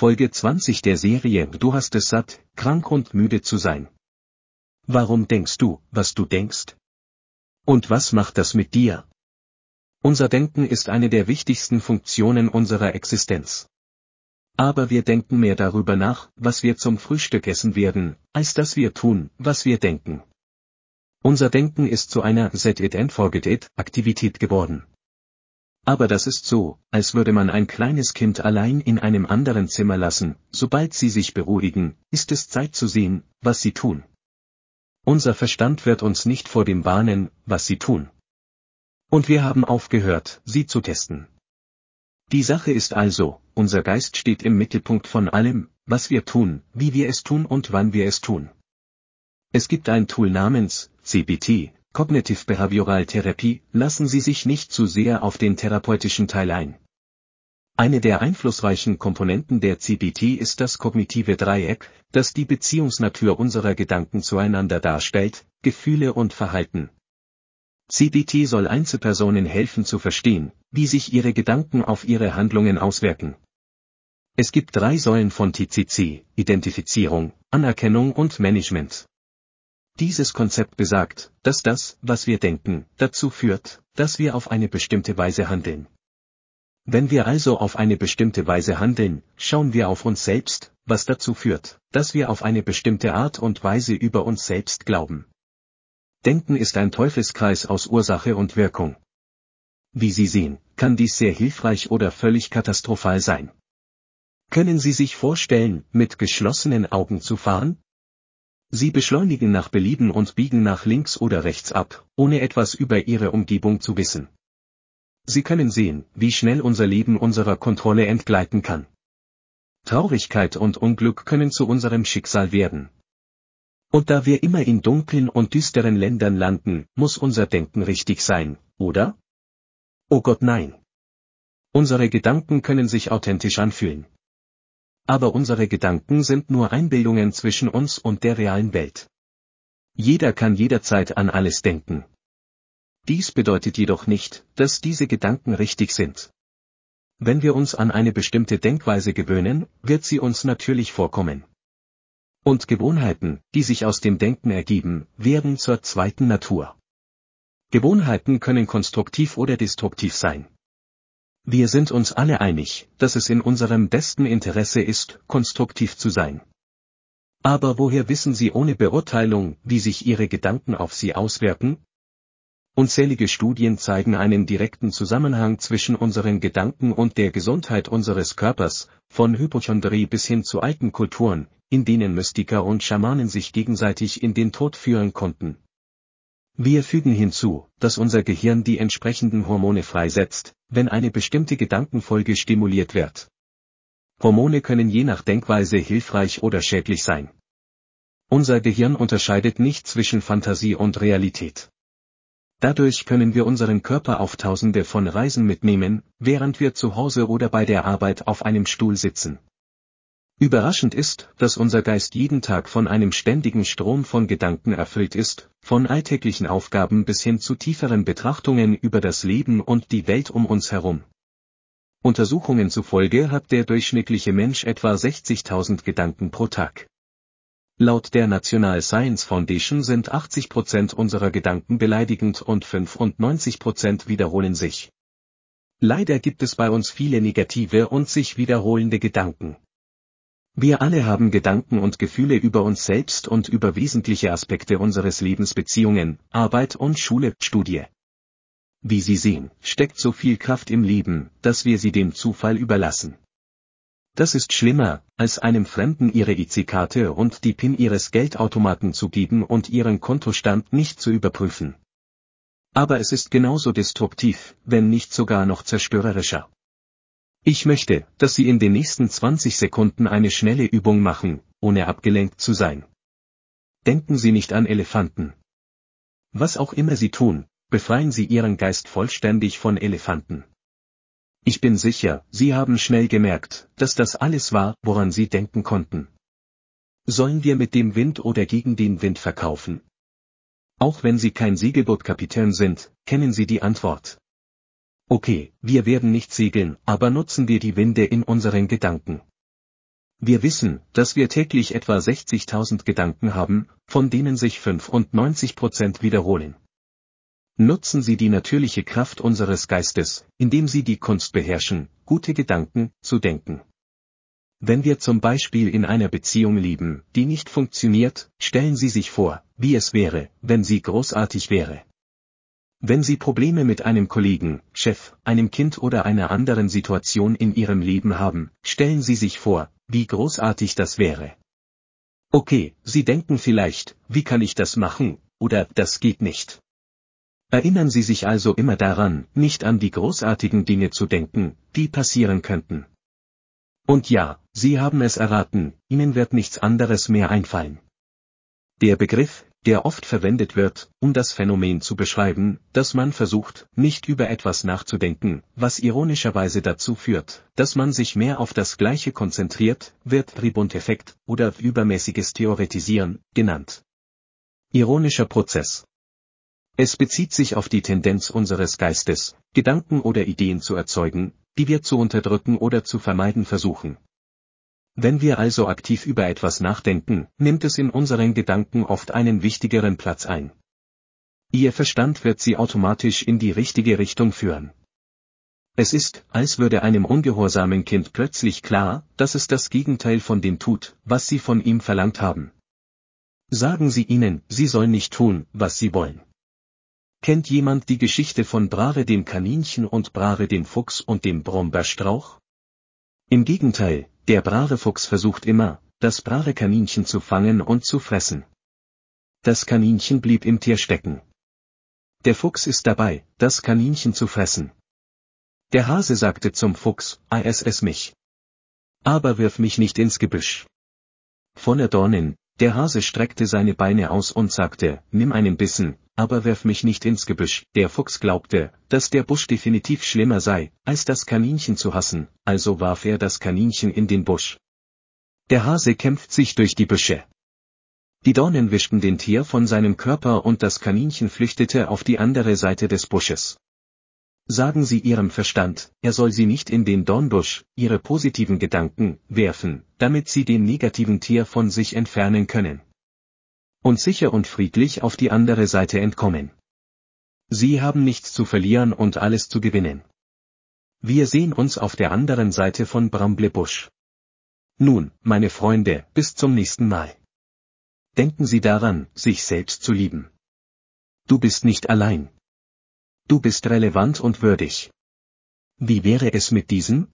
Folge 20 der Serie Du hast es satt, krank und müde zu sein. Warum denkst du, was du denkst? Und was macht das mit dir? Unser Denken ist eine der wichtigsten Funktionen unserer Existenz. Aber wir denken mehr darüber nach, was wir zum Frühstück essen werden, als dass wir tun, was wir denken. Unser Denken ist zu einer Set it and forget it Aktivität geworden. Aber das ist so, als würde man ein kleines Kind allein in einem anderen Zimmer lassen, sobald sie sich beruhigen, ist es Zeit zu sehen, was sie tun. Unser Verstand wird uns nicht vor dem warnen, was sie tun. Und wir haben aufgehört, sie zu testen. Die Sache ist also, unser Geist steht im Mittelpunkt von allem, was wir tun, wie wir es tun und wann wir es tun. Es gibt ein Tool namens CBT, Cognitive Behavioral Therapy, lassen Sie sich nicht zu sehr auf den therapeutischen Teil ein. Eine der einflussreichen Komponenten der CBT ist das kognitive Dreieck, das die Beziehungsnatur unserer Gedanken zueinander darstellt, Gefühle und Verhalten. CBT soll Einzelpersonen helfen zu verstehen, wie sich ihre Gedanken auf ihre Handlungen auswirken. Es gibt drei Säulen von TCC, Identifizierung, Anerkennung und Management. Dieses Konzept besagt, dass das, was wir denken, dazu führt, dass wir auf eine bestimmte Weise handeln. Wenn wir also auf eine bestimmte Weise handeln, schauen wir auf uns selbst, was dazu führt, dass wir auf eine bestimmte Art und Weise über uns selbst glauben. Denken ist ein Teufelskreis aus Ursache und Wirkung. Wie Sie sehen, kann dies sehr hilfreich oder völlig katastrophal sein. Können Sie sich vorstellen, mit geschlossenen Augen zu fahren? Sie beschleunigen nach Belieben und biegen nach links oder rechts ab, ohne etwas über ihre Umgebung zu wissen. Sie können sehen, wie schnell unser Leben unserer Kontrolle entgleiten kann. Traurigkeit und Unglück können zu unserem Schicksal werden. Und da wir immer in dunklen und düsteren Ländern landen, muss unser Denken richtig sein, oder? Oh Gott nein. Unsere Gedanken können sich authentisch anfühlen aber unsere Gedanken sind nur Einbildungen zwischen uns und der realen Welt. Jeder kann jederzeit an alles denken. Dies bedeutet jedoch nicht, dass diese Gedanken richtig sind. Wenn wir uns an eine bestimmte Denkweise gewöhnen, wird sie uns natürlich vorkommen. Und Gewohnheiten, die sich aus dem Denken ergeben, werden zur zweiten Natur. Gewohnheiten können konstruktiv oder destruktiv sein. Wir sind uns alle einig, dass es in unserem besten Interesse ist, konstruktiv zu sein. Aber woher wissen Sie ohne Beurteilung, wie sich Ihre Gedanken auf Sie auswirken? Unzählige Studien zeigen einen direkten Zusammenhang zwischen unseren Gedanken und der Gesundheit unseres Körpers, von Hypochondrie bis hin zu alten Kulturen, in denen Mystiker und Schamanen sich gegenseitig in den Tod führen konnten. Wir fügen hinzu, dass unser Gehirn die entsprechenden Hormone freisetzt, wenn eine bestimmte Gedankenfolge stimuliert wird. Hormone können je nach Denkweise hilfreich oder schädlich sein. Unser Gehirn unterscheidet nicht zwischen Fantasie und Realität. Dadurch können wir unseren Körper auf tausende von Reisen mitnehmen, während wir zu Hause oder bei der Arbeit auf einem Stuhl sitzen. Überraschend ist, dass unser Geist jeden Tag von einem ständigen Strom von Gedanken erfüllt ist, von alltäglichen Aufgaben bis hin zu tieferen Betrachtungen über das Leben und die Welt um uns herum. Untersuchungen zufolge hat der durchschnittliche Mensch etwa 60.000 Gedanken pro Tag. Laut der National Science Foundation sind 80% unserer Gedanken beleidigend und 95% wiederholen sich. Leider gibt es bei uns viele negative und sich wiederholende Gedanken. Wir alle haben Gedanken und Gefühle über uns selbst und über wesentliche Aspekte unseres Lebens Beziehungen, Arbeit und Schule, Studie. Wie Sie sehen, steckt so viel Kraft im Leben, dass wir sie dem Zufall überlassen. Das ist schlimmer, als einem Fremden Ihre IC-Karte und die PIN Ihres Geldautomaten zu geben und Ihren Kontostand nicht zu überprüfen. Aber es ist genauso destruktiv, wenn nicht sogar noch zerstörerischer. Ich möchte, dass Sie in den nächsten 20 Sekunden eine schnelle Übung machen, ohne abgelenkt zu sein. Denken Sie nicht an Elefanten. Was auch immer Sie tun, befreien Sie Ihren Geist vollständig von Elefanten. Ich bin sicher, Sie haben schnell gemerkt, dass das alles war, woran Sie denken konnten. Sollen wir mit dem Wind oder gegen den Wind verkaufen? Auch wenn Sie kein Segelbootkapitän sind, kennen Sie die Antwort. Okay, wir werden nicht segeln, aber nutzen wir die Winde in unseren Gedanken. Wir wissen, dass wir täglich etwa 60.000 Gedanken haben, von denen sich 95% wiederholen. Nutzen Sie die natürliche Kraft unseres Geistes, indem Sie die Kunst beherrschen, gute Gedanken zu denken. Wenn wir zum Beispiel in einer Beziehung lieben, die nicht funktioniert, stellen Sie sich vor, wie es wäre, wenn sie großartig wäre. Wenn Sie Probleme mit einem Kollegen, Chef, einem Kind oder einer anderen Situation in Ihrem Leben haben, stellen Sie sich vor, wie großartig das wäre. Okay, Sie denken vielleicht, wie kann ich das machen, oder das geht nicht. Erinnern Sie sich also immer daran, nicht an die großartigen Dinge zu denken, die passieren könnten. Und ja, Sie haben es erraten, Ihnen wird nichts anderes mehr einfallen. Der Begriff, der oft verwendet wird, um das Phänomen zu beschreiben, dass man versucht, nicht über etwas nachzudenken, was ironischerweise dazu führt, dass man sich mehr auf das Gleiche konzentriert, wird Tribundeffekt oder übermäßiges Theoretisieren genannt. Ironischer Prozess. Es bezieht sich auf die Tendenz unseres Geistes, Gedanken oder Ideen zu erzeugen, die wir zu unterdrücken oder zu vermeiden versuchen. Wenn wir also aktiv über etwas nachdenken, nimmt es in unseren Gedanken oft einen wichtigeren Platz ein. Ihr Verstand wird sie automatisch in die richtige Richtung führen. Es ist, als würde einem ungehorsamen Kind plötzlich klar, dass es das Gegenteil von dem tut, was sie von ihm verlangt haben. Sagen Sie ihnen, sie sollen nicht tun, was sie wollen. Kennt jemand die Geschichte von Brare dem Kaninchen und Brare dem Fuchs und dem Brombeerstrauch? Im Gegenteil, der Brare Fuchs versucht immer, das Brare Kaninchen zu fangen und zu fressen. Das Kaninchen blieb im Tier stecken. Der Fuchs ist dabei, das Kaninchen zu fressen. Der Hase sagte zum Fuchs, es es mich. Aber wirf mich nicht ins Gebüsch. Voller Dornen, der Hase streckte seine Beine aus und sagte, nimm einen Bissen, aber werf mich nicht ins Gebüsch. Der Fuchs glaubte, dass der Busch definitiv schlimmer sei, als das Kaninchen zu hassen, also warf er das Kaninchen in den Busch. Der Hase kämpft sich durch die Büsche. Die Dornen wischten den Tier von seinem Körper und das Kaninchen flüchtete auf die andere Seite des Busches. Sagen Sie Ihrem Verstand, er soll Sie nicht in den Dornbusch, Ihre positiven Gedanken, werfen, damit Sie den negativen Tier von sich entfernen können und sicher und friedlich auf die andere Seite entkommen. Sie haben nichts zu verlieren und alles zu gewinnen. Wir sehen uns auf der anderen Seite von Bramble-Busch. Nun, meine Freunde, bis zum nächsten Mal. Denken Sie daran, sich selbst zu lieben. Du bist nicht allein. Du bist relevant und würdig. Wie wäre es mit diesem?